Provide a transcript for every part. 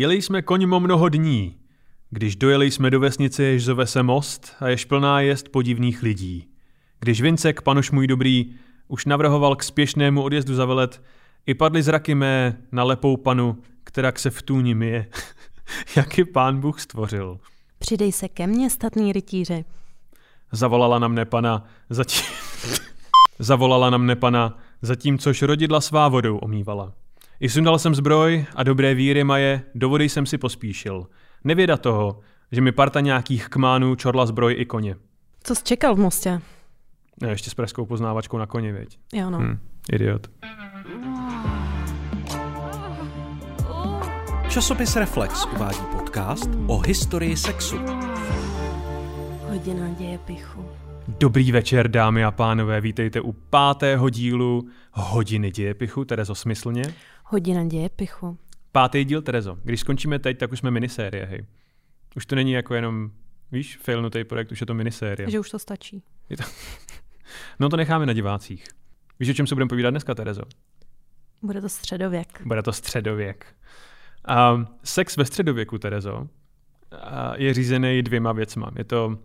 Jeli jsme koňmo mnoho dní, když dojeli jsme do vesnice, jež zove se most a jež plná jest podivných lidí. Když Vincek, panoš můj dobrý, už navrhoval k spěšnému odjezdu za velet, i padly zraky mé na lepou panu, která se v tůni myje, jak je pán Bůh stvořil. Přidej se ke mně, statný rytíře. Zavolala na mne pana, zatím... Zavolala na mne pana, zatímcož rodidla svá vodou omývala. I sundal jsem zbroj a dobré víry maje, do vody jsem si pospíšil. Nevěda toho, že mi parta nějakých kmánů čorla zbroj i koně. Co jsi čekal v mostě? Ne, ještě s pražskou poznávačkou na koni, věď. Jo, no. Hm, idiot. Časopis Reflex uvádí podcast o historii sexu. Hodina dějepichu. Dobrý večer, dámy a pánové, vítejte u pátého dílu Hodiny dějepichu, Terezo smyslně. Hodina dějepichu. Pátý díl, Terezo. Když skončíme teď, tak už jsme minisérie, hej. Už to není jako jenom, víš, failnutý projekt, už je to minisérie. Že už to stačí. Je to... No to necháme na divácích. Víš, o čem se budeme povídat dneska, Terezo? Bude to středověk. Bude to středověk. A sex ve středověku, Terezo, je řízený dvěma věcma. Je to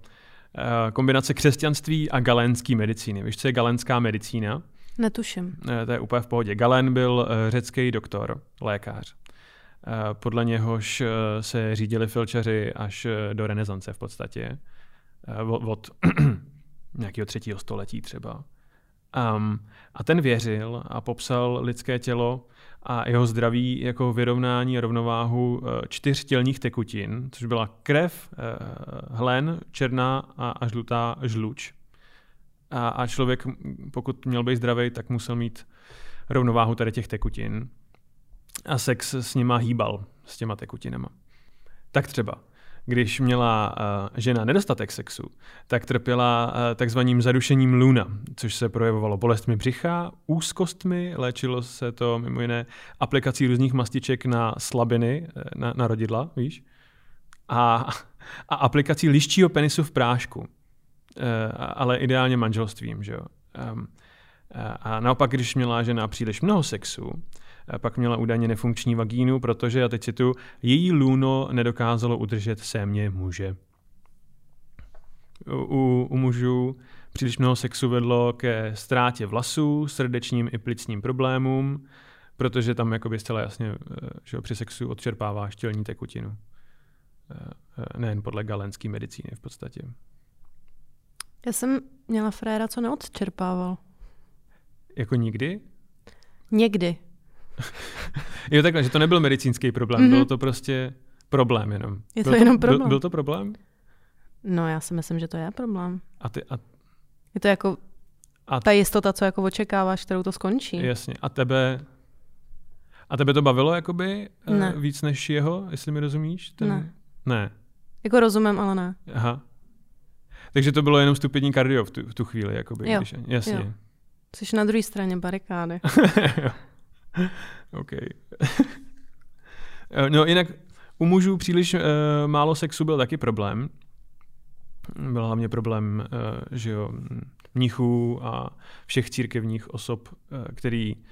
kombinace křesťanství a galénské medicíny. Víš, co je galénská medicína? Netuším. E, To je úplně v pohodě. Galen byl e, řecký doktor, lékař. E, Podle něhož se řídili filčaři až do renesance v podstatě. Od, nějakého třetího století třeba. Um, a ten věřil a popsal lidské tělo a jeho zdraví jako vyrovnání a rovnováhu eh, čtyř tělních tekutin, což byla krev, eh, hlen, černá a žlutá žluč. A, a člověk, pokud měl být zdravý, tak musel mít rovnováhu tady těch tekutin. A sex s nima hýbal, s těma tekutinama. Tak třeba, když měla uh, žena nedostatek sexu, tak trpěla uh, takzvaným zadušením luna, což se projevovalo bolestmi břicha, úzkostmi, léčilo se to mimo jiné aplikací různých mastiček na slabiny, uh, na, na rodidla, víš, a, a aplikací liščího penisu v prášku, ale ideálně manželstvím, že jo. Um, a naopak, když měla žena příliš mnoho sexu, pak měla údajně nefunkční vagínu, protože, a teď citu, její lůno nedokázalo udržet sémě muže. U, u mužů příliš mnoho sexu vedlo ke ztrátě vlasů, srdečním i plicním problémům, protože tam jakoby zcela jasně že při sexu odčerpává štělní tekutinu. Nejen podle galenské medicíny v podstatě. Já jsem měla fréra, co neodčerpával. Jako nikdy? Někdy. jo, takhle, že to nebyl medicínský problém, mm-hmm. bylo to prostě problém jenom. Je to byl jenom problém. Byl, byl to problém? No, já si myslím, že to je problém. A ty, a, Je to jako a ta jistota, co jako očekáváš, kterou to skončí. jasně. A tebe, a tebe to bavilo jakoby eh, Ne. víc než jeho, jestli mi rozumíš? Ne. Ne. Jako rozumím, ale ne. Aha. Takže to bylo jenom stupidní kardio v tu, v tu chvíli, jakoby. Jo. Když, jasně. Jo. Jsi na druhé straně barikády. OK. Eh, no jinak u mužů příliš uh, málo sexu byl taky problém. Byl hlavně problém, uh, že jo, mnichů a všech církevních osob, uh, který, eh,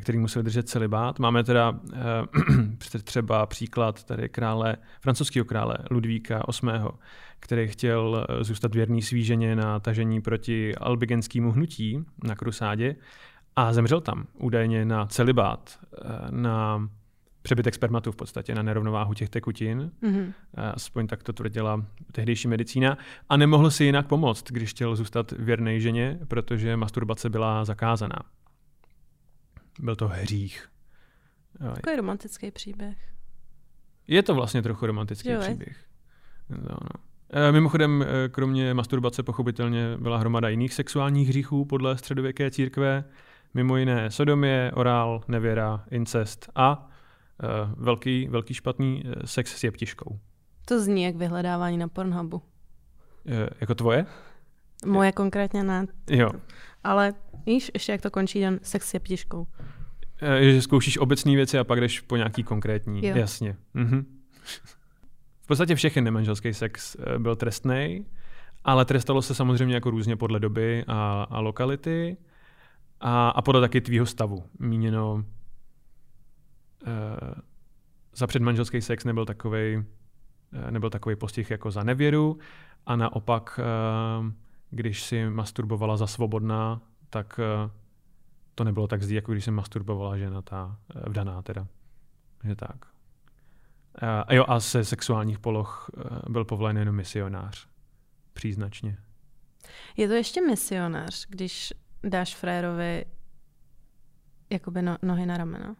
který museli držet celibát. Máme teda uh, třeba příklad tady krále, francouzského krále Ludvíka VIII., který chtěl eh, zůstat věrný svý ženě na tažení proti albigenskému hnutí na krusádě a zemřel tam údajně na celibát, eh, na přebytek spermatu v podstatě, na nerovnováhu těch tekutin. Mhm. Eh, Aspoň tak to tvrdila tehdejší medicína. A nemohl si jinak pomoct, když chtěl zůstat věrný ženě, protože masturbace byla zakázaná. Byl to hřích. Takový romantický příběh. Je to vlastně trochu romantický Jo, příběh. No, no. Mimochodem, eh, kromě masturbace pochopitelně byla hromada jiných sexuálních hříchů podle středověké církve, mimo jiné sodomie, orál, nevěra, incest a uh, velký, velký špatný sex s jeptiškou. To zní jak vyhledávání na Pornhubu. Jako tvoje? Moje konkrétně ne, Jo. ale víš, ještě jak to končí den sex s jeptiškou. Eh, Že zkoušíš obecné věci a pak jdeš po nějaký konkrétní. Jo. Jasně. Mhm. V podstatě všechny nemanželský sex eh, byl trestný, ale trestalo se samozřejmě jako různě podle doby a, a lokality a, a podle taky tvýho stavu. Míněno eh, za předmanželský sex nebyl takový nebyl takový postih jako za nevěru a naopak, uh, když si masturbovala za svobodná, tak uh, to nebylo tak zdí, jako když se masturbovala žena ta vdaná teda. Je tak. A jo, a ze sexuálních poloh byl povolen jenom misionář. Příznačně. Je to ještě misionář, když dáš frérovi jakoby no, nohy na rameno?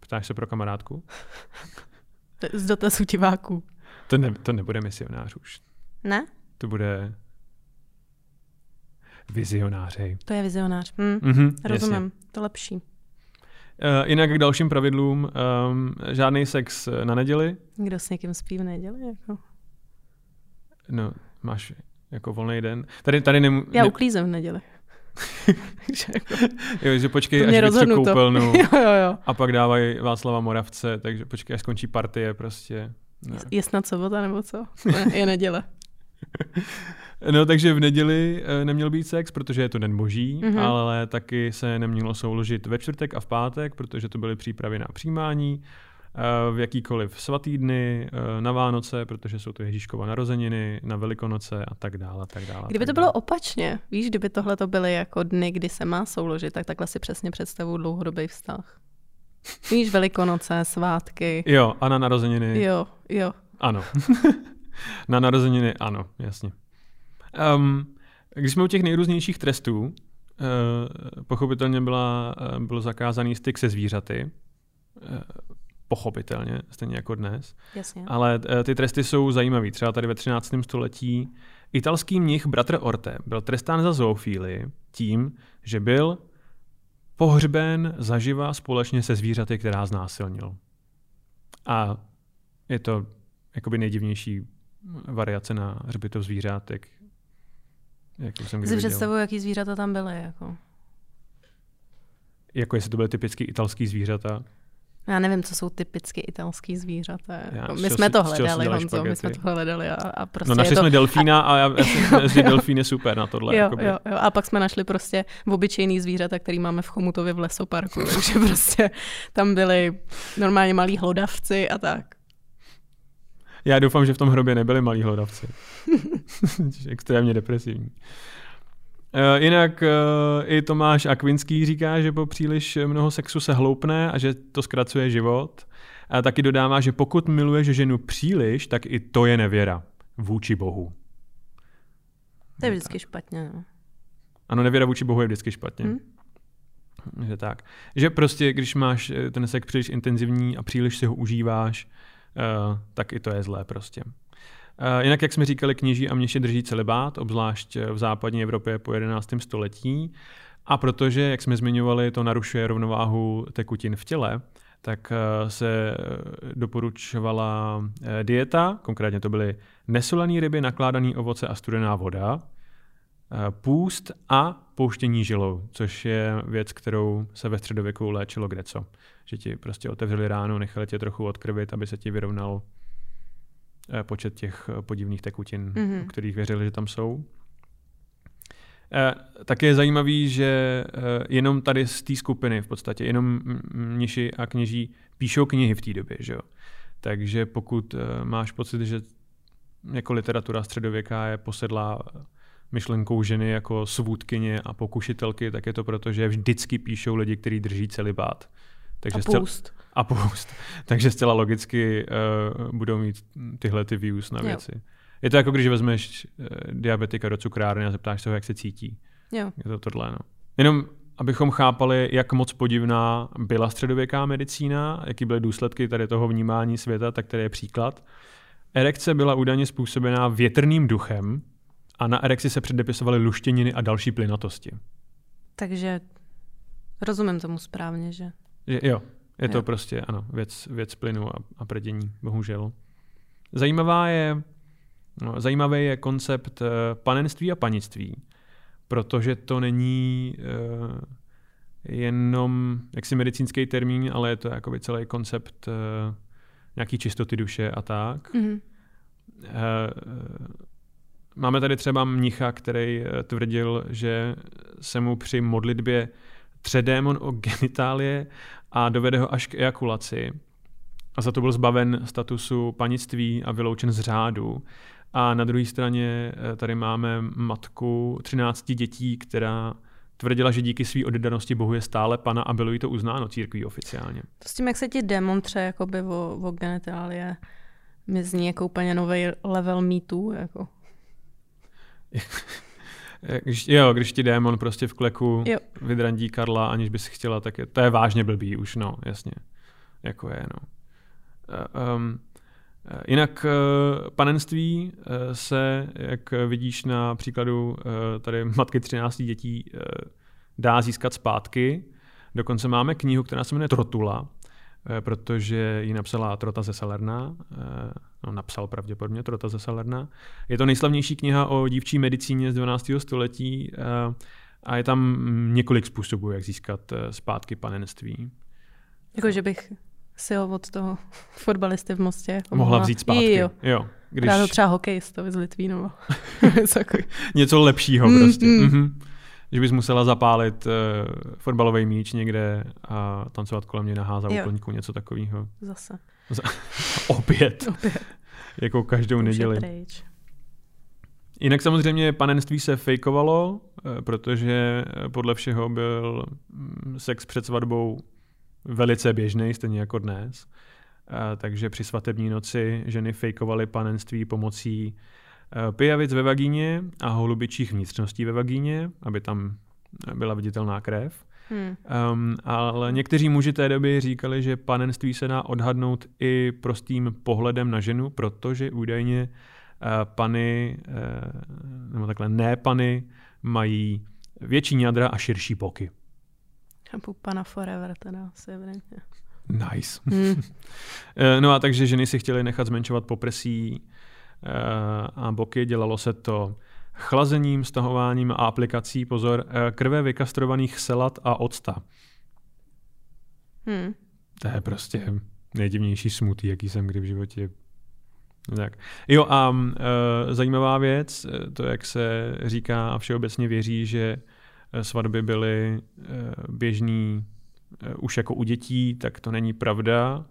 Ptáš se pro kamarádku? Z dotazu diváků. To, ne, to nebude misionář už. Ne? To bude vizionářej. To je vizionář. Hm. Mm-hmm, Rozumím, jasně. to lepší. Uh, jinak k dalším pravidlům, um, žádný sex na neděli. Kdo s někým spí v neděli? Jako? No, máš jako volný den. Tady, tady nemu, Já ne... uklízem v neděli. jo, že počkej, až vyjdu koupelnu jo, jo, jo. a pak dávají Václava Moravce, takže počkej, až skončí partie prostě. Ne. Je snad sobota nebo co? Ne, je neděle. No, takže v neděli neměl být sex, protože je to den boží, mm-hmm. ale taky se nemělo souložit ve čtvrtek a v pátek, protože to byly přípravy na přijímání v jakýkoliv svatý dny, na Vánoce, protože jsou to Ježíškova narozeniny, na Velikonoce a tak dále. Tak dále kdyby tak to bylo opačně, víš, kdyby tohle to byly jako dny, kdy se má souložit, tak takhle si přesně představu dlouhodobý vztah. Víš, Velikonoce, svátky. Jo, a na narozeniny. Jo, jo. Ano. na narozeniny, ano, jasně. Um, když jsme u těch nejrůznějších trestů, uh, pochopitelně byla, uh, byl zakázaný styk se zvířaty. Uh, pochopitelně, stejně jako dnes. Jasně. Ale ty tresty jsou zajímavé. Třeba tady ve 13. století italský mnich bratr Orte byl trestán za zoofílii tím, že byl pohřben zaživa společně se zvířaty, která znásilnil. A je to jakoby nejdivnější variace na hřbitov zvířátek. Jak jsem si představuji, jaký zvířata tam byly. Jako. jako jestli to byly typicky italský zvířata. Já nevím, co jsou typicky italský zvířata. Já, my jsme to hledali, Honzo, my jsme to hledali a, a prostě No našli to... jsme delfína a já, já si delfín je super na tohle. Jo, jo, jo, a pak jsme našli prostě v obyčejný zvířata, který máme v Chomutově v lesoparku, takže prostě tam byli normálně malí hlodavci a tak. Já doufám, že v tom hrobě nebyli malí hlodavci. Extrémně depresivní. Uh, jinak uh, i Tomáš Akvinský říká, že po příliš mnoho sexu se hloupne a že to zkracuje život. A taky dodává, že pokud miluješ ženu příliš, tak i to je nevěra vůči Bohu. To je vždycky špatně. No. Ano, nevěra vůči Bohu je vždycky špatně. Hmm? Že tak. Že prostě, když máš ten sex příliš intenzivní a příliš si ho užíváš, uh, tak i to je zlé prostě. Uh, jinak, jak jsme říkali, kněží a měši drží celibát, obzvlášť v západní Evropě po 11. století. A protože, jak jsme zmiňovali, to narušuje rovnováhu tekutin v těle, tak se doporučovala dieta, konkrétně to byly nesolané ryby, nakládané ovoce a studená voda, půst a pouštění žilou, což je věc, kterou se ve středověku léčilo kdeco. Že ti prostě otevřeli ráno, nechali tě trochu odkrvit, aby se ti vyrovnal Eh, počet těch eh, podivných tekutin, mm-hmm. o kterých věřili, že tam jsou. Eh, tak je zajímavý, že jenom tady z té skupiny v podstatě, jenom mniši a kněží píšou knihy v té době. Že jo? Takže pokud máš pocit, že jako literatura středověká je posedlá myšlenkou ženy jako svůdkyně a pokušitelky, tak je to proto, že vždycky píšou lidi, kteří drží celibát. Takže a půst a post. Takže zcela logicky uh, budou mít tyhle ty views na věci. Jo. Je to jako když vezmeš uh, diabetika do cukrárny a zeptáš se ho, jak se cítí. Jo. Je to tohle, no. Jenom abychom chápali, jak moc podivná byla středověká medicína, jaký byly důsledky tady toho vnímání světa, tak tady je příklad. Erekce byla údajně způsobená větrným duchem a na erekci se předepisovaly luštěniny a další plynatosti. Takže rozumím tomu správně, že? Že jo, je to jo. prostě, ano, věc, věc plynu a, a prdění, bohužel. Zajímavá je, no, zajímavý je koncept uh, panenství a panictví, protože to není uh, jenom jaksi medicínský termín, ale je to jakoby celý koncept uh, nějaký čistoty duše a tak. Mm-hmm. Uh, máme tady třeba mnicha, který tvrdil, že se mu při modlitbě tře démon o genitálie a dovede ho až k ejakulaci. a za to byl zbaven statusu panictví a vyloučen z řádu. A na druhé straně eh, tady máme matku 13 dětí, která tvrdila, že díky své oddanosti Bohu je stále pana a bylo jí to uznáno církví oficiálně. To s tím, jak se ti démon tře jakoby o, o genitálie, mi zní jako úplně nový level mýtů. Jako. Když, jo, když ti démon prostě v kleku Jo. vydrandí Karla, aniž bys chtěla, tak je, to je vážně blbý už, no, jasně. Jako je, no. Um, eh, Jinak eh, panenství eh, se, jak vidíš na příkladu eh, tady matky 13 dětí, eh, dá získat zpátky. Dokonce máme knihu, která se jmenuje Trotula, eh, protože ji napsala Trota ze Salerna, eh, no, napsal pravděpodobně Trota ze Salerna. Je to nejslavnější kniha o dívčí medicíně z 12. století eh, a je tam několik způsobů, jak získat eh, zpátky panenství. Jako, že bych si ho od toho fotbalisty v Mostě jako Mohla vzít zpátky. Jo. jo. Když to třeba hokejistovi z Litvínova. Takový. něco lepšího Mm, prostě. mm. Mhm. Že bys musela zapálit uh, fotbalový míč někde a tancovat kolem něj nahá za Jo. úplňku, něco takového. Zase. Opět. Opět. jako každou Už neděli. Jinak samozřejmě panenství se fejkovalo, eh, protože eh, podle všeho byl mm, sex před svatbou velice běžný, stejně jako dnes. Eh, Takže při svatební noci ženy fejkovaly panenství pomocí pijavic ve vagíně a holubičích vnitřností ve vagíně, aby tam byla viditelná krev. Hmm. Um, ale někteří muži té doby říkali, že panenství se dá odhadnout i prostým pohledem na ženu, protože údajně uh, pany, uh, nebo takhle ne pany, mají větší ňadra a širší boky. Chápu pana Forever teda evidentně. Nice. Hmm. Eh, No a takže ženy si chtěly nechat zmenšovat poprsí eh, a boky. Dělalo se to chlazením, stahováním a aplikací, pozor, eh, krve vykastrovaných selat a octa. Hmm. To je prostě nejdivnější smutý, jaký jsem kdy v životě. Tak. Jo a uh, zajímavá věc, eh, to jak se říká a všeobecně věří, že svatby byly uh, běžný uh, už jako u dětí, tak to není pravda.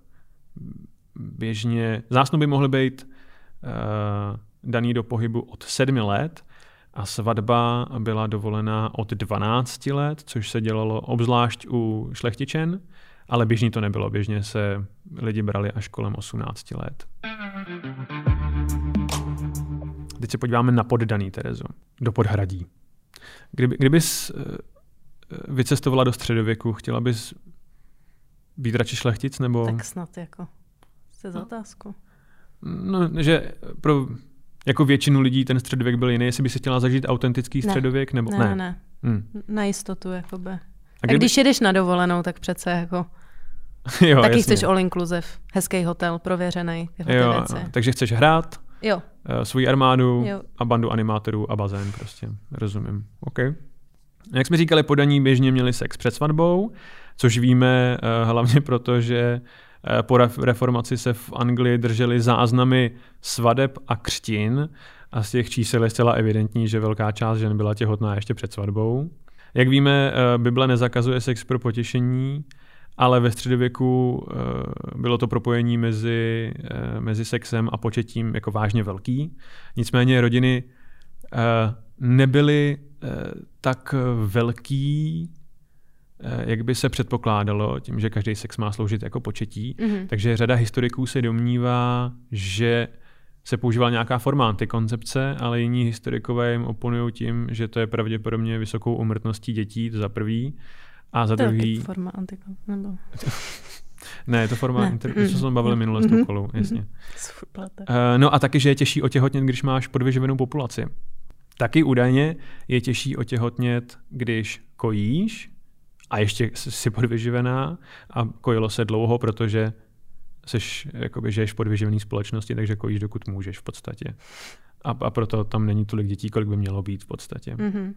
Běžně, zásnuby mohly být uh, daný do pohybu od sedmi let a svatba byla dovolená od 12 let, což se dělalo obzvlášť u šlechtičen, ale běžně to nebylo. Běžně se lidi brali až kolem 18 let. Teď se podíváme na poddaný Terezu, do podhradí. Kdyby, kdybys eh, vycestovala do středověku, chtěla bys být radši šlechtic, nebo... Tak snad jako. Jste za No. otázku. No, že pro jako většinu lidí ten středověk byl jiný, jestli by si chtěla zažít autentický Ne. středověk, nebo Ne, ne, ne. Hm. Na jistotu, jakoby. A A když jedeš na dovolenou, tak přece jako, jo, taky jasně. chceš all inclusive, hezký hotel, prověřený, tyhle ty jo, věci. takže chceš hrát, Jo, uh, svoji armádu Jo. a bandu animátorů a bazén prostě. Rozumím. OK. Jak jsme říkali, podaní běžně měli sex před svatbou, což víme uh, hlavně proto, že po ref- reformaci se v Anglii držely záznamy svadeb a křtin a z těch čísel je zcela evidentní, že velká část žen byla těhotná ještě před svatbou. Jak víme, uh, Bible nezakazuje sex pro potěšení, ale ve středověku uh, bylo to propojení mezi, mezi sexem a početím jako vážně velký. Nicméně rodiny nebyly tak velký, jak by se předpokládalo, tím, že každý sex má sloužit jako početí. Mhm. Takže řada historiků se domnívá, že se používala nějaká forma antikoncepce, ale jiní historikové jim oponují tím, že to je pravděpodobně vysokou umrtností dětí, to za prvý. A za to je druhý... taky forma antikon, nebo Ne, je to forma, Ne. inter... Mm. co jsme bavili minule s tou Mhm. kolou, jasně. furt plete. Uh, no a taky, že je těžší otěhotnět, když máš podvyživenou populaci. Taky údajně je těžší otěhotnět, když kojíš ještě jsi podvyživená a kojilo se dlouho, protože jsi, jakoby, žiješ v podvyživené společnosti, takže kojíš, dokud můžeš v podstatě. A, a proto tam není tolik dětí, kolik by mělo být v podstatě. Mhm.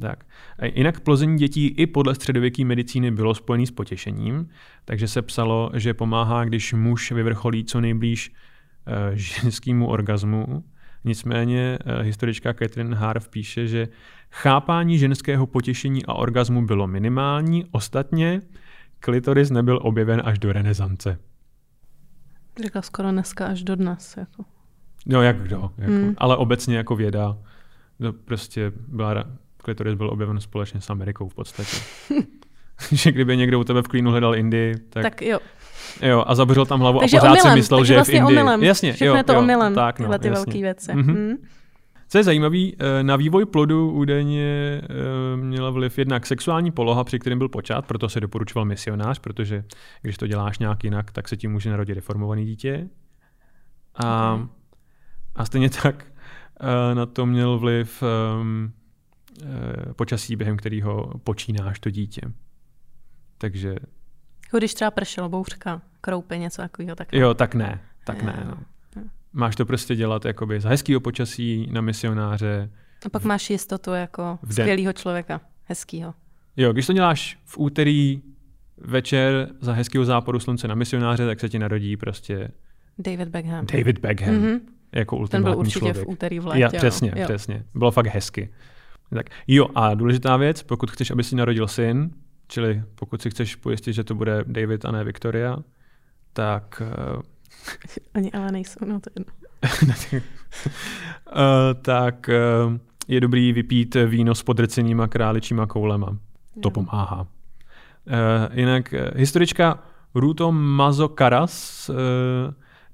Tak. A jinak plození dětí i podle středověké medicíny bylo spojené s potěšením, takže se psalo, že pomáhá, když muž vyvrcholí co nejblíž uh, ženskému orgazmu. Nicméně uh, historička Catherine Harv píše, že chápání ženského potěšení a orgazmu bylo minimální, ostatně klitoris nebyl objeven až do renesance. Řekla skoro dneska až do dnes. Jako. No jak kdo, jako, Hmm. ale obecně jako věda, to prostě byla, klitoris byl objeven společně s Amerikou v podstatě. že kdyby někdo u tebe v klínu hledal Indii, tak, Tak, jo. jo, a zabřel tam hlavu Takže a pořád omylem, si myslel, takže že je v vlastně Indii. omylem. Jasně, Všechno jo, je to jo, omylem, tak, no, tyhle ty jasně. velké věci. Mhm. Mm. Co je zajímavé, na vývoj plodu údajně eh, měla vliv jednak sexuální poloha, při kterém byl počat, proto se doporučoval misionář, protože když to děláš nějak jinak, tak se ti může narodit deformovaný dítě. A, a stejně tak eh, na to měl vliv um, počasí, během kterého počínáš to dítě. Takže Jako když třeba pršelo, bouřka, kroupy, něco takového. Tak jo, tak ne, tak ne. No. Máš to prostě dělat jakoby za hezkýho počasí na misionáře, A pak máš jistotu jako V skvělého člověka, hezkýho. Jo, když to děláš v úterý večer za hezkého západu slunce na misionáře, tak se ti narodí prostě David Beckham. David Beckham Mhm. jako Ten ultimátní byl určitě člověk. v úterý v létě. Ja, přesně, jo. přesně. Bylo fakt hezky. Tak. Jo, a důležitá věc, pokud chceš, aby si narodil syn, čili pokud si chceš pojistit, že to bude David a ne Victoria, tak, Ani ale nejsou, no to je jedno. uh, tak uh, je dobrý vypít víno s podrcenýma králičíma koulema. To Jo. pomáhá. Uh, jinak uh, historička Ruto Mazo Karas uh,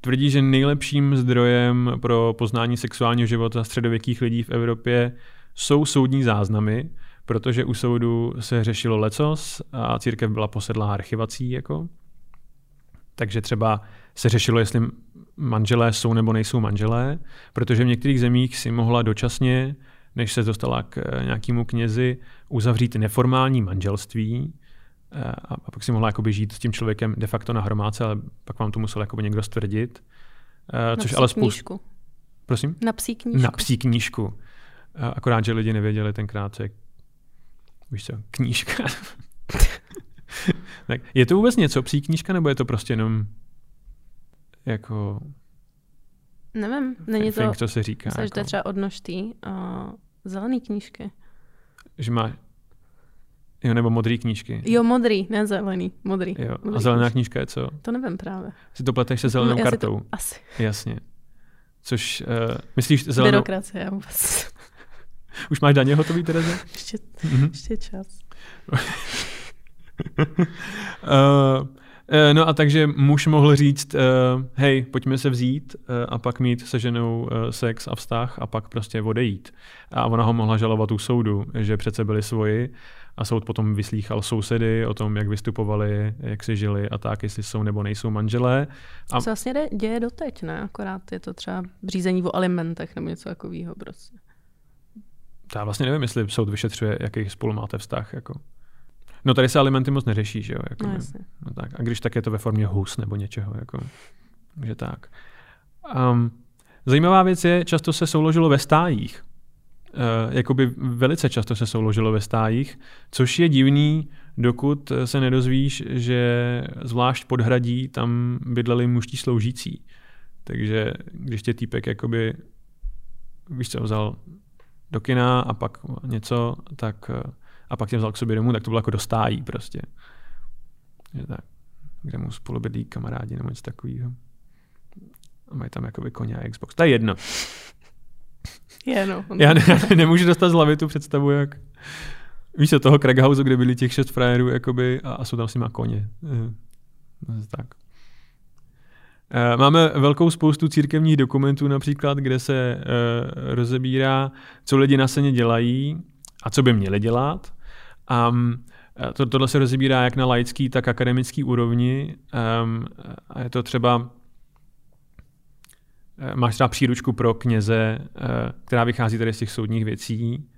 tvrdí, že nejlepším zdrojem pro poznání sexuálního života středověkých lidí v Evropě jsou soudní záznamy, protože u soudu se řešilo lecos a církev byla posedlá archivací. Jako. Takže třeba se řešilo, jestli manželé jsou nebo nejsou manželé, protože v některých zemích si mohla dočasně, než se dostala k eh, nějakému knězi, uzavřít neformální manželství eh, a a pak si mohla jakoby žít s tím člověkem de facto na hromádce, ale pak vám to musel jakoby někdo stvrdit. Eh, Na Což psí ale spoustu... knížku. Prosím? Na psí knížku. Na psí knížku. Akorát, že lidi nevěděli tenkrát, co je víš co, knížka. tak, je to vůbec něco, psí knížka, nebo je to prostě jenom jako Nevím, není to, think, co se říká? myslím, že to je jako, třeba odnožtý uh, zelený knížky. že má, jo, nebo modrý knížky. Jo, modrý, ne zelený, modrý. Jo. modrý A zelená knížky. knížka je co? To nevím právě. Si to pleteš se zelenou No, já kartou. To, asi. Jasně. Což, uh, myslíš zelenou... Byrokracie vůbec. Už máš daně hotový, Tereze? ještě, Mhm. ještě čas. Uh, no a takže muž mohl říct, uh, hej, pojďme se vzít uh, a pak mít se ženou sex a vztah a pak prostě odejít. A ona ho mohla žalovat u soudu, že přece byli svoji a soud potom vyslýchal sousedy o tom, jak vystupovali, jak si žili a tak, jestli jsou nebo nejsou manželé. A. Co vlastně děje doteď, ne? Akorát je to třeba řízení o alimentech nebo něco takového prostě. já vlastně nevím, jestli soud vyšetřuje, jaký spolu máte vztah. Jako. No tady se alimenty moc neřeší, že jo? Jako, No jasně. No tak. A když tak je to ve formě hus nebo něčeho. Jako. Takže tak. Um, zajímavá věc je, často se souložilo ve stájích. Uh, jakoby velice často se souložilo ve stájích, což je divný, dokud se nedozvíš, že zvlášť podhradí tam bydleli mužtí sloužící. Takže když tě týpek jakoby, víš co, vzal do kina a pak něco, tak eh, a pak tě vzal k sobě domů, tak to bylo jako dostájí prostě. Že tak, kde mu spolu bydlí kamarádi nebo něco takového. A mají tam jakoby koně a Xbox. To je jedno. Je, no. Já, ne, já nemůžu dostat z hlavy tu představu, jak víš co, toho Craighouse, kde byli těch šest frajerů jakoby, a, a jsou tam s nima koně. Eh, no, tak. Eh, Máme velkou spoustu církevních dokumentů například, kde se uh, rozebírá, co lidi na seně dělají a co by měli dělat. Um, to, tohle se rozebírá jak na laický, tak akademický úrovni. Um, a je to třeba Eh, Máš třeba příručku pro kněze, která vychází tady z těch soudních věcí,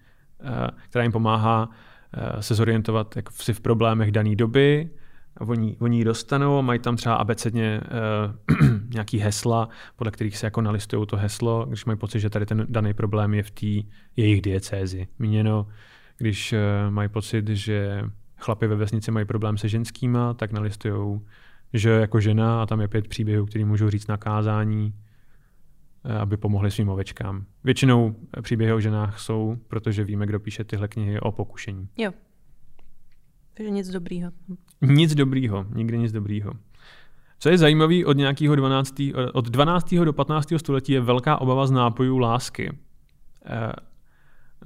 která jim pomáhá se zorientovat jako si v problémech dané doby. Oni, oni ji dostanou, mají tam třeba abecedně nějaký hesla, podle kterých se jako nalistují to heslo, když mají pocit, že tady ten daný problém je v té jejich diecézi. Míněno, když uh, mají pocit, že chlapi ve vesnici mají problém se ženskýma, tak nalistují, že jako žena a tam je pět příběhů, který můžou říct na kázání, eh, aby pomohli svým ovečkám. Většinou příběhy o ženách jsou, protože víme, kdo píše tyhle knihy o pokušení. Jo. Takže nic dobrýho. Nic dobrýho, nikdy nic dobrýho. Co je zajímavé od nějakého 12. od 12. do 15. století je velká obava z nápojů lásky.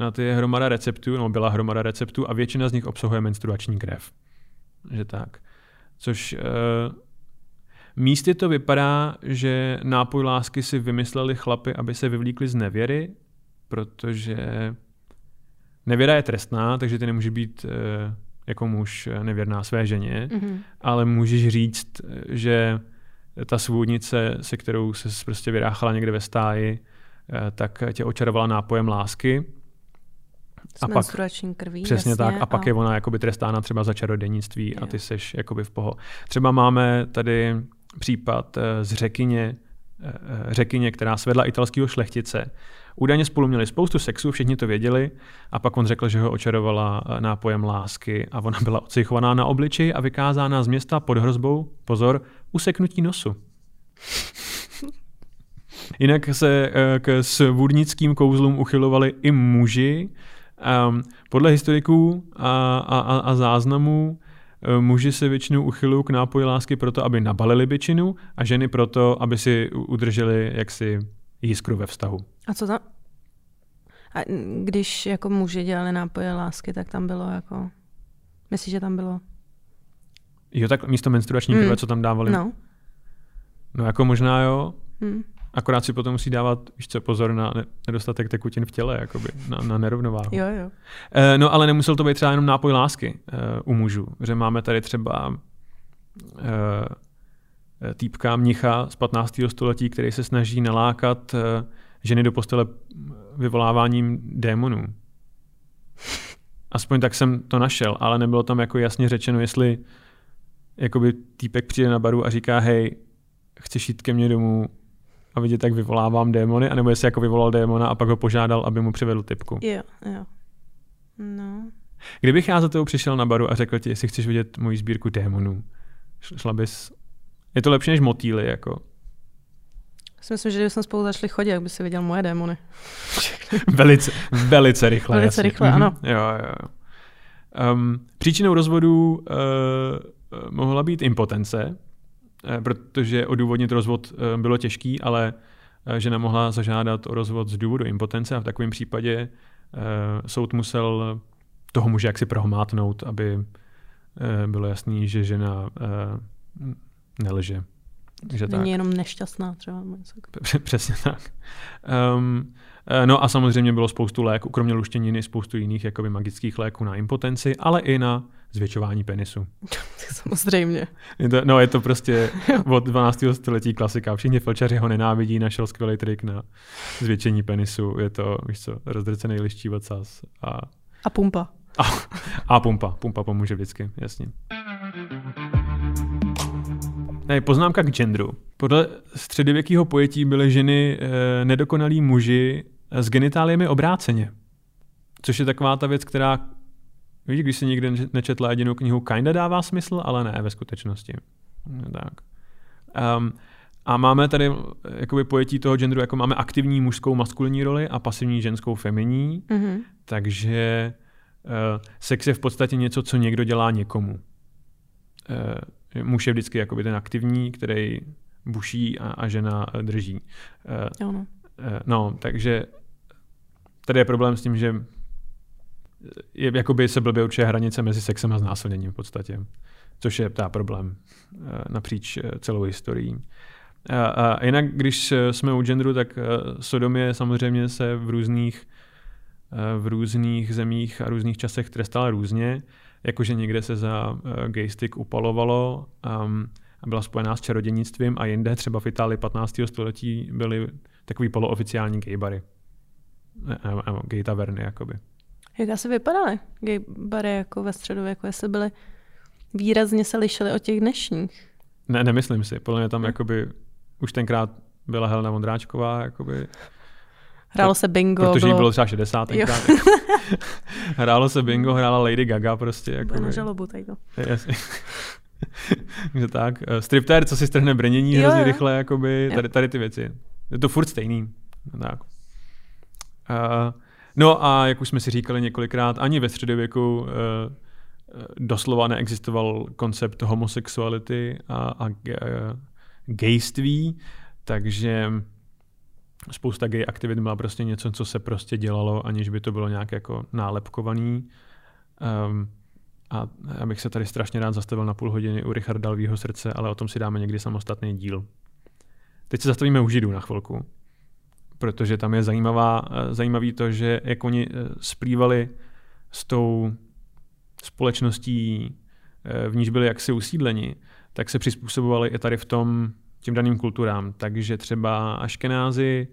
Eh, na ty je hromada receptů, no byla hromada receptů a většina z nich obsahuje menstruační krev. Že tak. Což uh, místy to vypadá, že nápoj lásky si vymysleli chlapy, aby se vyvlíkli z nevěry, protože nevěra je trestná, takže ty nemůže být uh, jako muž nevěrná své ženě, mm-hmm. ale můžeš říct, že ta svůdnice, se kterou se prostě vyráchala někde ve stáji, tak tě očarovala nápojem lásky s a pak, krví. Přesně jasně, tak. A pak a... je ona jakoby trestána třeba za čarodějnictví a ty seš jakoby v poho. Třeba máme tady případ eh, z řekyně, eh, eh, řekyně, která svedla italského šlechtice. Údajně spolu měli spoustu sexu, všichni to věděli a pak on řekl, že ho očarovala nápojem lásky a ona byla ocichovaná na obliči a vykázána z města pod hrozbou, pozor, useknutí nosu. Jinak se k svůdnickým kouzlům uchylovali i muži, Um, podle historiků a, a, a záznamů um, muži se většinou uchylují k nápoji lásky proto, aby nabalili byčinu a ženy proto, aby si udrželi jaksi jiskru ve vztahu. A co tam? A když jako muži dělali nápoje lásky, tak tam bylo jako... Myslíš, že tam bylo? Jo, tak místo menstruační krve, mm. co tam dávali? No. No jako možná jo. Mm. Akorát si potom musí dávat, víš co, pozor na nedostatek tekutin v těle, jakoby, na, na nerovnováhu. Jo, jo. E, no ale nemusel to být třeba jenom nápoj lásky e, u mužů, že máme tady třeba e, týpka mnicha z 15. století, který se snaží nalákat e, ženy do postele vyvoláváním démonů. Aspoň tak jsem to našel, ale nebylo tam jako jasně řečeno, jestli jakoby týpek přijde na baru a říká, hej, chceš jít ke mně domů, a vidět, jak vyvolávám démony, anebo jestli jako vyvolal démona a pak ho požádal, aby mu přivedl typku. Jo, jo. No. Kdybych já za tebou přišel na baru a řekl ti, jestli chceš vidět moji sbírku démonů, šla bys... Je to lepší než motýly, jako. Já si myslím, že kdybychom spolu začali chodit, jak by si viděl moje démony. velice, velice rychle. Velice jasně. rychle, ano. Mm-hmm. Jo, jo. Um, příčinou rozvodu uh, mohla být impotence, protože odůvodnit rozvod eh, bylo těžký, ale eh, žena mohla zažádat o rozvod z důvodu impotence a v takovém případě soud musel toho muže jaksi prohmátnout, aby bylo jasný, že žena nelže. Že Není tak. jenom nešťastná třeba. Přesně tak. Um, no a samozřejmě bylo spoustu léků, kromě luštěniny, spoustu jiných jakoby magických léků na impotenci, ale i na zvětšování penisu. Samozřejmě. Je to, no je to prostě od 12. století klasika. Všichni felčaři ho nenávidí, našel skvělý trik na zvětšení penisu. Je to, víš co, rozdrcený liští ocas. A, a pumpa. A, a pumpa. Pumpa pomůže vždycky, jasně. Ne, poznámka k genderu. Podle středověkého pojetí byly ženy e, nedokonalí muži s genitáliemi obráceně. Což je taková ta věc, která Víš, když si nikdy nečetla jedinou knihu, kinda dává smysl, ale ne ve skutečnosti. No, tak. Um, a máme tady eh, jakoby pojetí toho genderu, jako máme aktivní mužskou maskulinní roli a pasivní ženskou feminní, mm-hmm. takže uh, sex je v podstatě něco, co někdo dělá někomu. Uh, muž je vždycky jakoby ten aktivní, který buší a, a žena drží. Uh, no, takže tady je problém s tím, že je, jakoby se blbě určuje hranice mezi sexem a znásilněním v podstatě, což je ta problém eh, napříč eh, celou historií. A, a jinak, když jsme u genderu, tak eh, sodomie samozřejmě se v různých, v různých zemích a různých časech trestala různě, jakože někde se za gay stick upalovalo um, a byla spojená s čarodějnictvím a jinde, třeba v Itálii 15. století, byly takový polooficiální gay bary. Gay taverny, jakoby. Jak asi vypadaly gay bary jako ve středověku, jestli byly výrazně se lišily od těch dnešních? Ne, nemyslím si. Podle mě tam jakoby už tenkrát byla Helena Vondráčková, jakoby Hrálo se bingo. Protože bylo... jí bylo třeba 60 tenkrát. hrálo se bingo, hrála Lady Gaga prostě. Jako na žalobu tady to. Takže tak. Eh, striptér, co si strhne brnění jo, hrozně jo. rychle, jakoby, tady, tady ty věci. Je to furt stejný. Tak. Uh, No a jak už jsme si říkali několikrát, ani ve středověku uh, doslova neexistoval koncept homosexuality a, a gejství, takže spousta gay aktivit byla prostě něco, co se prostě dělalo, aniž by to bylo nějak jako nálepkovaný. Um, a já bych se tady strašně rád zastavil na půl hodiny u Richarda Dalvího srdce, ale o tom si dáme někdy samostatný díl. Teď se zastavíme u Židů na chvilku, protože tam je zajímavá, eh, zajímavý to, že jak oni eh, splývali s tou společností, eh, v níž byli jaksi usídleni, tak se přizpůsobovali i tady v tom těm daným kulturám. Takže třeba Aškenázy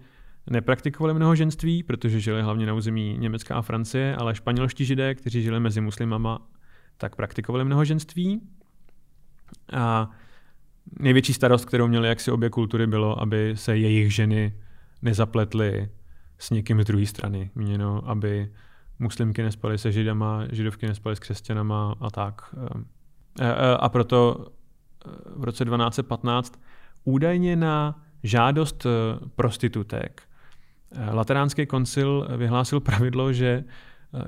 nepraktikovali mnoho ženství, protože žili hlavně na území Německa a Francie, ale španělští židé, kteří žili mezi muslimama, tak praktikovali mnoho ženství. A největší starost, kterou měli jaksi obě kultury, bylo, aby se jejich ženy nezapletly s někým z druhé strany. Měno, aby muslimky nespaly se židama, židovky nespaly s křesťanama a tak. A proto v roce 1215 údajně na žádost prostitutek Lateránský koncil vyhlásil pravidlo, že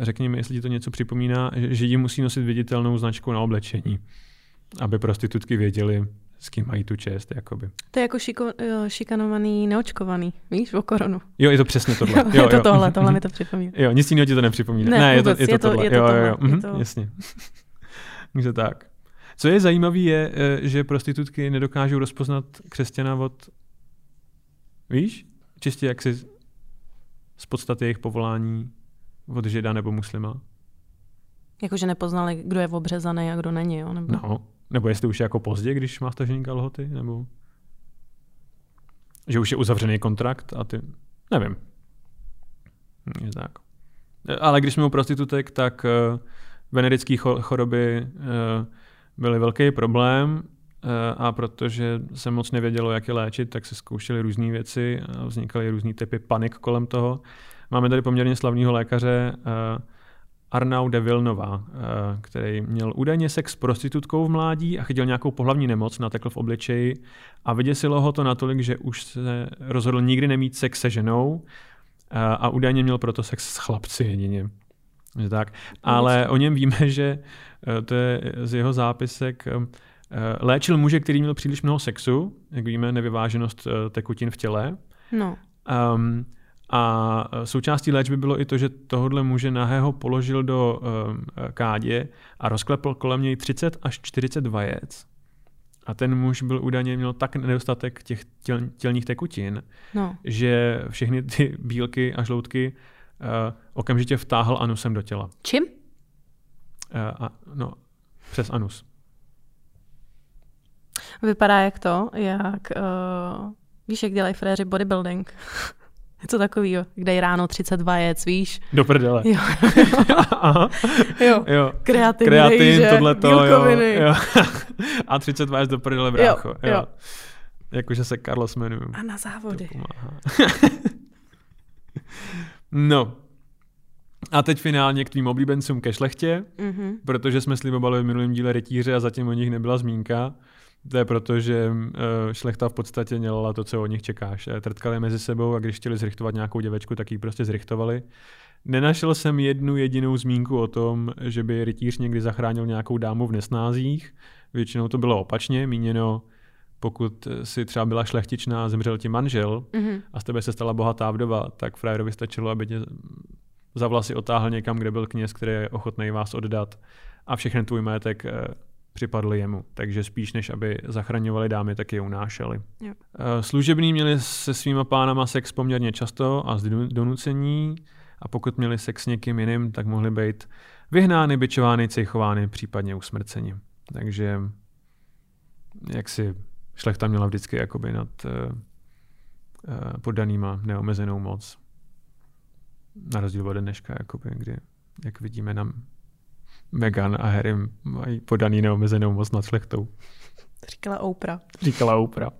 řekněme, jestli ti to něco připomíná, že židi musí nosit viditelnou značku na oblečení, aby prostitutky věděli, s kým mají tu čest. Jakoby. To je jako šiko, šikanovaný, neočkovaný, víš, o koronu. Jo, je to přesně tohle. Jo, jo, je to jo. tohle, tohle mi to připomíná. Jo, nic jiného ti to nepřipomíná. Ne, ne je, to, vůbec, je, to, je to- tohle. je to jo, tohle, jo, jo. je Mhm, to- Jasně. Takže tak. Co je zajímavé, je, eh, že prostitutky nedokážou rozpoznat křesťana od, víš, čistě jak si z podstaty jejich povolání od žida nebo muslima. Jakože nepoznali, kdo je obřezaný a kdo není, jo? Nebo... No, nebo jestli už je jako pozdě, když má stažený kalhoty, nebo že už je uzavřený kontrakt a ty, nevím. Hm, Je tak. Ale když jsme u prostitutek, tak uh, venerické cho- choroby uh, byly velký problém uh, a protože se moc nevědělo, jak je léčit, tak se zkoušely různé věci a vznikaly různý typy panik kolem toho. Máme tady poměrně slavného lékaře uh, Arnau de Vilnova, eh, který měl údajně sex s prostitutkou v mládí a chytil nějakou pohlavní nemoc, natekl v obličeji a vyděsilo ho to natolik, že už se rozhodl nikdy nemít sex se ženou eh, a údajně měl proto sex s chlapci jedině. Je Tak. Ale o něm víme, že eh, to je z jeho zápisek, léčil muže, který měl příliš mnoho sexu, jak víme, nevyváženost tekutin v těle, no. Um, a součástí léčby bylo i to, že tohodle muže nahého položil do um, kádě a rozklepl kolem něj 30 až 40 vajec. A ten muž byl údajně měl tak nedostatek těch těl, tělních tekutin, no. že všechny ty bílky a žloutky uh, okamžitě vtáhl anusem do těla. Čím? Uh, a, no, přes anus. Vypadá jak to, jak, uh, víš, jak dělají fréři bodybuilding. Něco takového, kde je ráno 30 vajec, víš? Do prdele. Jo, Aha. jo. jo. Kreatin, Kreatin, rejže, tohleto, jo, bílkoviny. jo. A 30 vajec do prdele brácho. Jo, jo. jo. Jakože se Carlos jmenuju. A na závody. No. A teď finálně k tvým oblíbencům ke šlechtě, Mhm. protože jsme slibovali v minulém díle rytíře a zatím o nich nebyla zmínka. To je proto, že uh, šlechta v podstatě dělala to, co od nich čekáš. Eh, Trtkali mezi sebou a když chtěli zrichtovat nějakou děvečku, tak ji prostě zrichtovali. Nenašel jsem jednu jedinou zmínku o tom, že by rytíř někdy zachránil nějakou dámu v nesnázích. Většinou to bylo opačně, míněno pokud si třeba byla šlechtičná a zemřel ti manžel Mhm. a z tebe se stala bohatá vdova, tak frajerovi stačilo, aby tě za vlasy otáhl někam, kde byl kněz, který je ochotný vás oddat a všechny tvůj majetek eh, připadl jemu. Takže spíš než aby zachraňovali dámy, tak je unášeli. Jo. Eh, Služební měli se svýma pánama sex poměrně často a z donu- donucení a pokud měli sex s někým jiným, tak mohli být vyhnány, bičovány, cejchovány, případně usmrceni. Takže jak si šlechta měla vždycky jakoby nad uh, uh, poddanýma neomezenou moc. Na rozdíl od dneška, jakoby, kdy, jak vidíme na Meghan a Harry mají podaný neomezenou moc nad šlechtou. Říkala Oprah. Říkala Oprah.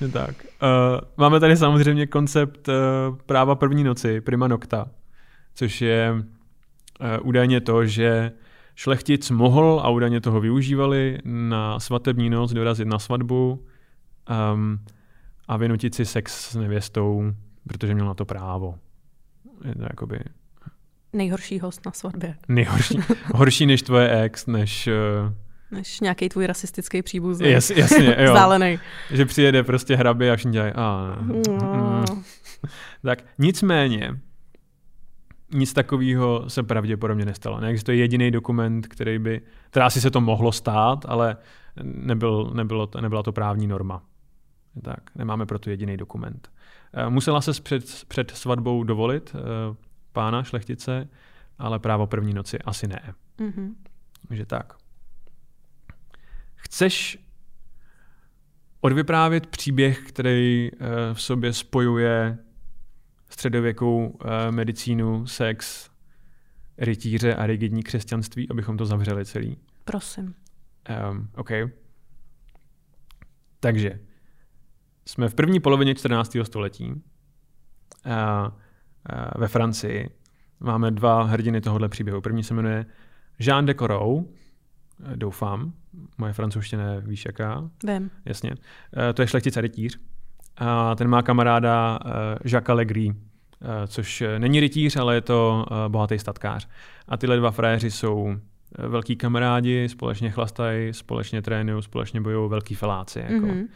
No tak. Uh, máme tady samozřejmě koncept uh, práva první noci, prima nocta, což je uh, údajně to, že šlechtic mohl a údajně toho využívali na svatební noc dorazit na svatbu um, a vynutit si sex s nevěstou, protože měl na to právo. Je to jakoby Nejhorší host na svatbě. Nejhorší. Horší než tvoje ex, než... Uh... Než nějaký tvůj rasistický příbuzný. Jas, jasně, jo. Vzdálený. Že přijede prostě hrabě a všichni dělají... A, No. mm. Tak nicméně, nic takového se pravděpodobně nestalo. Neexistuje jediný dokument, který by, teda asi se to mohlo stát, ale nebyl, nebylo to, nebyla to právní norma. Tak, nemáme proto jediný dokument. Eh, Musela se před, před svatbou dovolit eh, pána šlechtice, ale právo první noci asi ne. Mhm. Takže tak. Chceš odvyprávět příběh, který eh, v sobě spojuje středověkou eh, medicínu, sex, rytíře a rigidní křesťanství, abychom to zavřeli celý. Prosím. Um, OK. Takže jsme v první polovině 14. století a ve Francii. Máme dva hrdiny tohohle příběhu. První se jmenuje Jean de Corot, eh, doufám, moje francouzština je víš jaká, Vím. jasně. Eh, To je šlechtic a rytíř. A ten má kamaráda eh, Jacques eh, což eh, není rytíř, ale je to eh, bohatý statkář. A tyhle dva frajeři jsou eh, velký kamarádi, společně chlastají, společně trénují, společně bojují velký feláci. Jako. Mhm.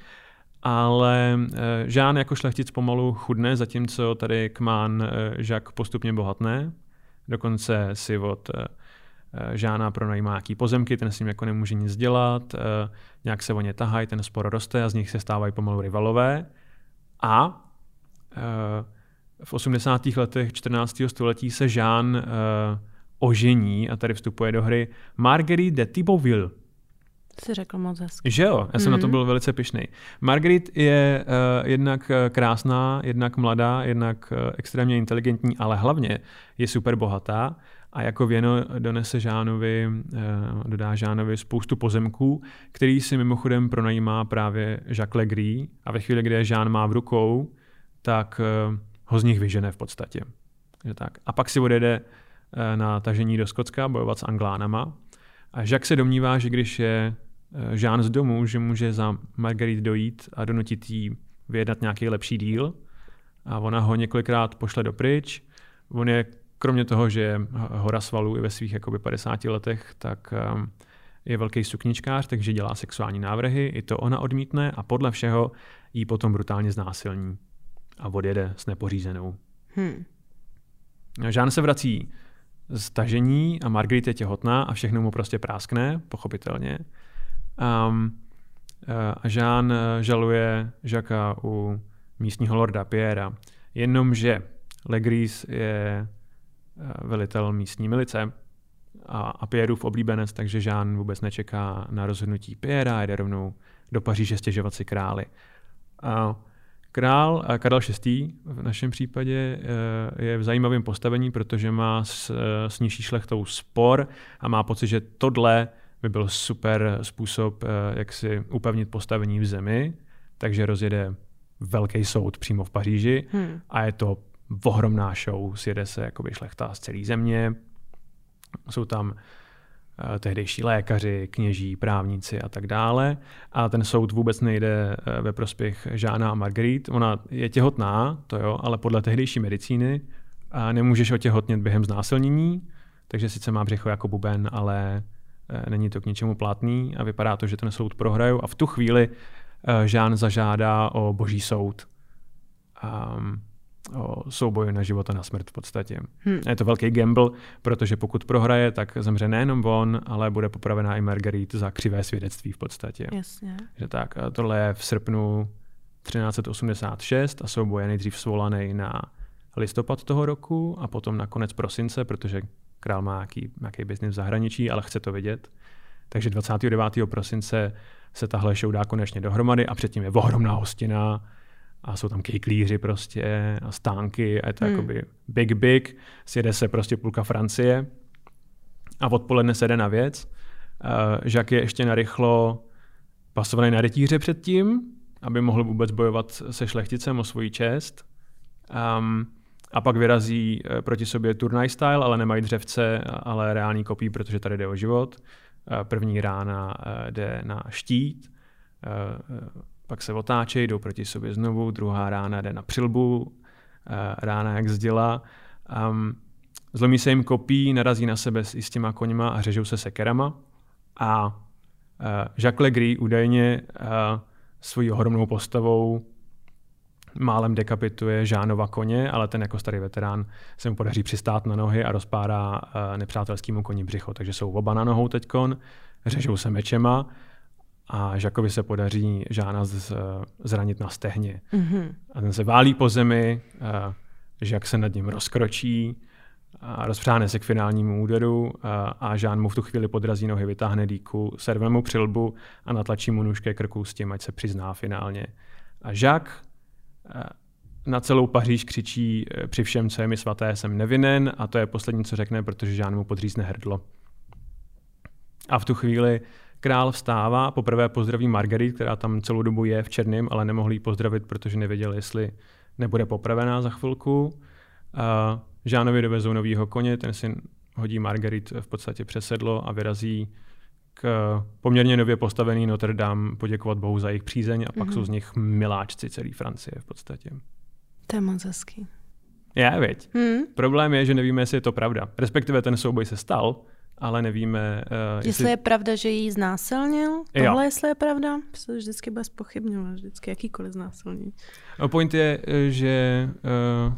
Ale eh, Žán jako šlechtic pomalu chudne, zatímco tady Kmán eh, Jacques postupně bohatne. Dokonce si od eh, Žána pronajímá nějaký pozemky, ten s ním jako nemůže nic dělat, nějak se o ně tahají, ten spor roste a z nich se stávají pomalu rivalové. A v 80. letech 14. století se Žán ožení a tady vstupuje do hry Marguerite de Thibauville. Jsi řekl moc hezky. Že jo, já jsem mm. na to Mhm. byl velice pišný. Marguerite je uh, jednak eh, krásná, jednak mladá, jednak uh, extrémně inteligentní, ale hlavně je super bohatá a jako věno donese Žánovi, uh, dodá Žánovi spoustu pozemků, který si mimochodem pronajímá právě Jacques Legris a ve chvíli, kdy je Žán má v rukou, tak uh, ho z nich vyžene v podstatě. Že tak. A pak si odjede uh, na tažení do Skotska bojovat s Anglánama a Jacques se domnívá, že když je eh, Jean z domu, že může za Marguerite dojít a donutit jí vyjednat nějaký lepší díl. A ona ho několikrát pošle do pryč. On je, kromě toho, že je hora svalů i ve svých jakoby 50 letech, tak um, je velký sukničkář, takže dělá sexuální návrhy, i to ona odmítne a podle všeho jí potom brutálně znásilní a odjede s nepořízenou. Hm. Žán se vrací z tažení a Marguerite je těhotná a všechno mu prostě práskne, pochopitelně. Um, a Jean eh, žaluje Žaka u místního lorda Piera. Jenomže Legris je eh, velitel místní milice a, a Pierův oblíbenec, takže Jean vůbec nečeká na rozhodnutí Piera a jde rovnou do Paříže stěžovat si králi. A Král Karel VI. v našem případě je v zajímavém postavení, protože má s, s nižší šlechtou spor a má pocit, že tohle by byl super způsob, eh, jak si upevnit postavení v zemi, takže rozjede velký soud přímo v Paříži Hm. a je to ohromná show, sjede se jakoby šlechta z celé země, jsou tam eh, tehdejší lékaři, kněží, právníci a tak dále. A ten soud vůbec nejde eh, ve prospěch Žána a Marguerite. Ona je těhotná, to jo, ale podle tehdejší medicíny a nemůžeš otěhotnět během znásilnění, takže sice má břicho jako buben, ale není to k ničemu platný a vypadá to, že ten soud prohrajou a v tu chvíli eh, Žán zažádá o boží soud. Um, o souboj na život a na smrt v podstatě. Hm. Je to velký gamble, protože pokud prohraje, tak zemře nejenom on, ale bude popravená i Marguerite za křivé svědectví v podstatě. Jasně. Že tak, a tohle je v srpnu 1386 a souboj je nejdřív svolaný na listopad toho roku a potom na konec prosince, protože král má nějaký, nějaký biznis v zahraničí, ale chce to vidět. Takže 29. prosince se tahle show dá konečně dohromady a předtím je ohromná hostina a jsou tam kejklíři prostě a stánky a je to Hmm. jakoby big big, sjede se prostě půlka Francie a odpoledne se jde na věc. Uh, Jacques je ještě narychlo pasovaný na rytíře předtím, aby mohl vůbec bojovat se šlechticem o svoji čest. Um, a pak vyrazí eh, proti sobě turnaj style, ale nemají dřevce, ale reální kopí, protože tady jde o život. Eh, První rána eh, jde na štít, pak se otáčejí, jdou proti sobě znovu, druhá rána jde na přilbu, rána jak zděla. Um, zlomí se jim kopí, narazí na sebe s, těma koňma a řežou se sekerama. A Jacques Legris údajně svojí ohromnou postavou málem dekapituje Žánova koně, ale ten jako starý veterán se mu podaří přistát na nohy a rozpárá uh, nepřátelskému koni břicho. Takže jsou oba na nohou teďkon, řežou se mečema a Žakovi se podaří Žána z, zranit na stehně. Mm-hmm. A ten se válí po zemi, uh, Žak se nad ním rozkročí, a rozpřáhne se k finálnímu úderu a, a Žán mu v tu chvíli podrazí nohy, vytáhne dýku, serve mu přilbu a natlačí mu nůžké krku s tím, ať se přizná finálně. A Žák na celou Paříž křičí při všem, co je mi svaté, jsem nevinen a to je poslední, co řekne, protože Žán mu podřízne hrdlo. A v tu chvíli král vstává, poprvé pozdraví Margarit, která tam celou dobu je v černém, ale nemohl ji pozdravit, protože nevěděl, jestli nebude popravená za chvilku. A Žánovi dovezou novýho koně, ten si hodí Margarit v podstatě přesedlo a vyrazí poměrně nově postavený Notre Dame poděkovat Bohu za jejich přízeň a pak mm-hmm. jsou z nich miláčci celé Francie v podstatě. To je moc hezký. Já, věď. Hmm. Problém je, že nevíme, jestli je to pravda. Respektive ten souboj se stal, ale nevíme... Uh, jestli... jestli je pravda, že jí znásilnil? Tohle jo. jestli je pravda? Protože vždycky bude spochybňovat, vždycky jakýkoliv znásilní. No, point je, eh, že uh,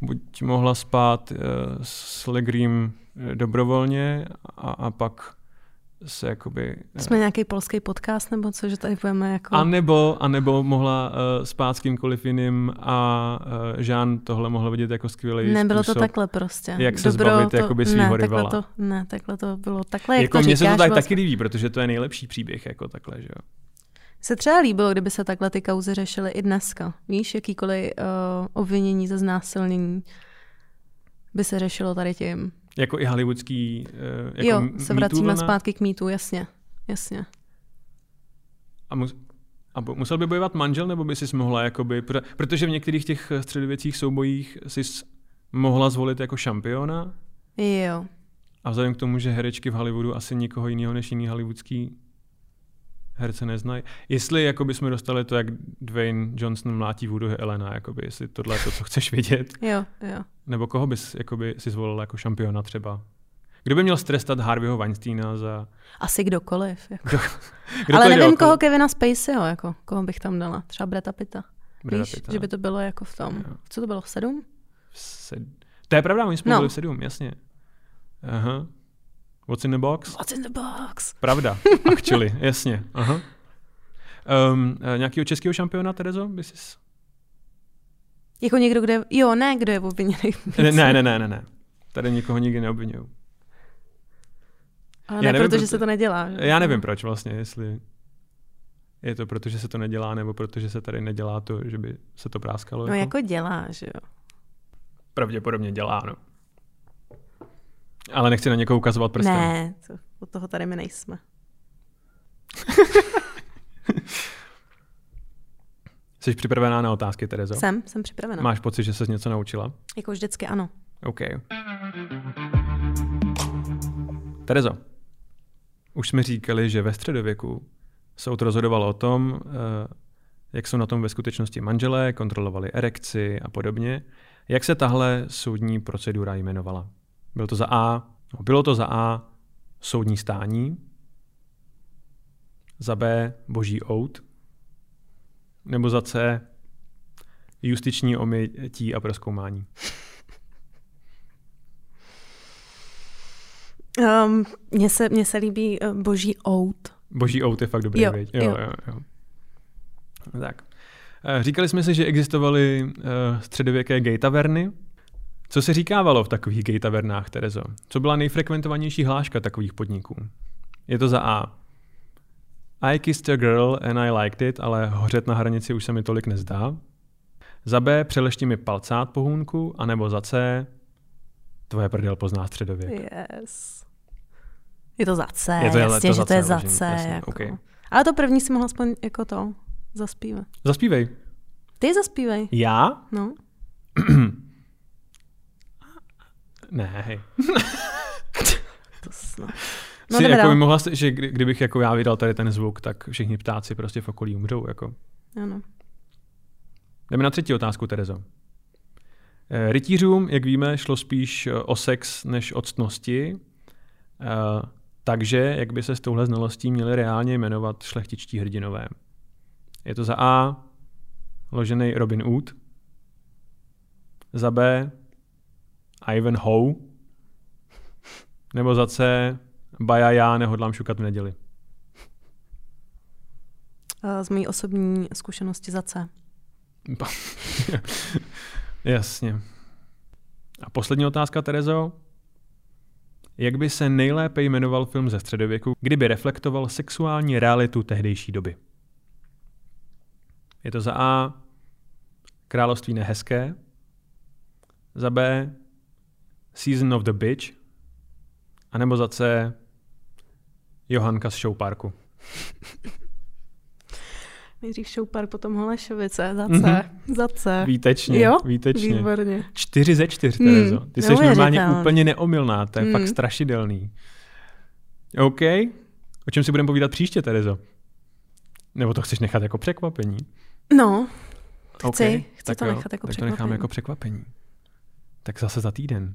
buď mohla spát uh, s Legrim dobrovolně a, a pak se jakoby... Jsme uh, nějaký polský podcast, nebo co, že tady budeme jako... A nebo, a nebo mohla uh, spát s kýmkoliv jiným a uh, Žán tohle mohl vidět jako skvělý Nebylo způsob, to takhle prostě. Jak se Dobro, zbavit to, jakoby svýho ne, rivala. Takhle to, ne, takhle to bylo. Takhle, jak jako to mně říkáš, se to tak vlastně... taky líbí, protože to je nejlepší příběh jako takhle, že jo. Se třeba líbilo, kdyby se takhle ty kauzy řešily i dneska. Víš, jakýkoliv uh, obvinění ze znásilnění by se řešilo tady tím. Jako i hollywoodský uh, jako Jo, se vracíme zpátky k mýtu, jasně. Jasně. A, mus, a musel by bojovat manžel, nebo by si mohla, jakoby, protože v některých těch středověcích soubojích si mohla zvolit jako šampiona? Jo. A vzhledem k tomu, že herečky v Hollywoodu asi nikoho jiného než jiný hollywoodský herce neznají. Jestli jakoby jsme dostali to, jak Dwayne Johnson mlátí Voodoo Elena, jakoby, jestli tohle je to, co chceš vidět. jo, jo. Nebo koho bys jakoby, si zvolil jako šampiona třeba? Kdo by měl strestat Harveyho Weinsteina za... Asi kdokoliv. Jako. Kdo, kdo Ale nevím, okolo? koho Kevina Spaceyho, jako, koho bych tam dala. Třeba Breta Pitta. Breda Víš, Pitta. že by to bylo jako v tom. Jo. Co to bylo, v sedm? Sed... To je pravda, oni jsme No. byli v sedm, jasně. Aha. What's in the box? What's in the box? Pravda, actually, jasně. Aha. Um, nějakého českého šampiona, Terezo, by jsi... Jako někdo, kde... Jo, ne, kdo je obviněný. Ne, ne, ne, ne, ne, ne. Tady nikoho nikdy neobvinuju. Ale Já ne, nevím, protože proto- se to nedělá. že? Já nevím proč vlastně, jestli je to proto, že se to nedělá, nebo protože se tady nedělá to, že by se to práskalo. No jako dělá, že jo. Pravděpodobně dělá, no. Ale nechci na někoho ukazovat prstem. Ne, to, od toho tady my nejsme. Jsi připravená na otázky, Terezo? Jsem, jsem připravena. Máš pocit, že jsi něco naučila? Jako vždycky ano. OK. Terezo, už jsme říkali, že ve středověku soud rozhodoval o tom, eh, jak jsou na tom ve skutečnosti manželé, kontrolovali erekci a podobně. Jak se tahle soudní procedura jmenovala? Byl to za A, no, bylo to za A soudní stání, za B boží oud, nebo za C justiční omytí a proskoumání. Um, mně, se, mně se líbí uh, boží out. Boží out je fakt dobrý, Jo, viď? jo. jo, jo, jo. Tak. Eh, Říkali jsme si, že existovaly uh, středověké gay taverny. Co se říkávalo v takových gay tavernách, Terezo? Co byla nejfrekventovanější hláška takových podniků? Je to za A. I kissed a girl and I liked it, ale hořet na hranici už se mi tolik nezdá. Za B. Přelešti mi palcát po hůnku, anebo za C. Tvoje prdel pozná středověk. Yes. Je to za C, Je to- jasně, to že to je za C. jasně, jako. ok. Ale to první si mohla aspoň jako to zaspívat. Zaspívej. Ty zaspívej. Já? No. Ne, hej. To snad. No si jako by mohla, že kdy- kdybych jako já vydal tady ten zvuk, tak všichni ptáci prostě v okolí umřou. Jako. Ano. Jdeme na třetí otázku, Terezo. Eh, Rytířům, jak víme, šlo spíš eh, o sex než o ctnosti, eh, takže jak by se s touhle znalostí měli reálně jmenovat šlechtičtí hrdinové. Je to za A ložený Robin Hood, za B Ivan Howe, nebo za C Baja já nehodlám šukat v neděli. Eh, Z mojí osobní zkušenosti za C. Jasně. A poslední otázka, Terezo. Jak by se nejlépe jmenoval film ze středověku, kdyby reflektoval sexuální realitu tehdejší doby? Je to za A. Království nehezké. Za B. Season of the Bitch. A nebo za C. Johanka z Show Parku. Nejdřív Šoupar, potom Holešovice. Za C. Mhm. Za C. Výtečně, Jo? výtečně. Výborně. Čtyři ze čtyř, Hmm, Terezo. Ty jsi normálně úplně neomylná, to je Hmm. fakt strašidelný. OK. O čem si budeme povídat příště, Terezo? Nebo to chceš nechat jako překvapení? No, Chci, chci tak to jo, nechat jako tak to necháme překvapení. jako překvapení. Tak zase za týden.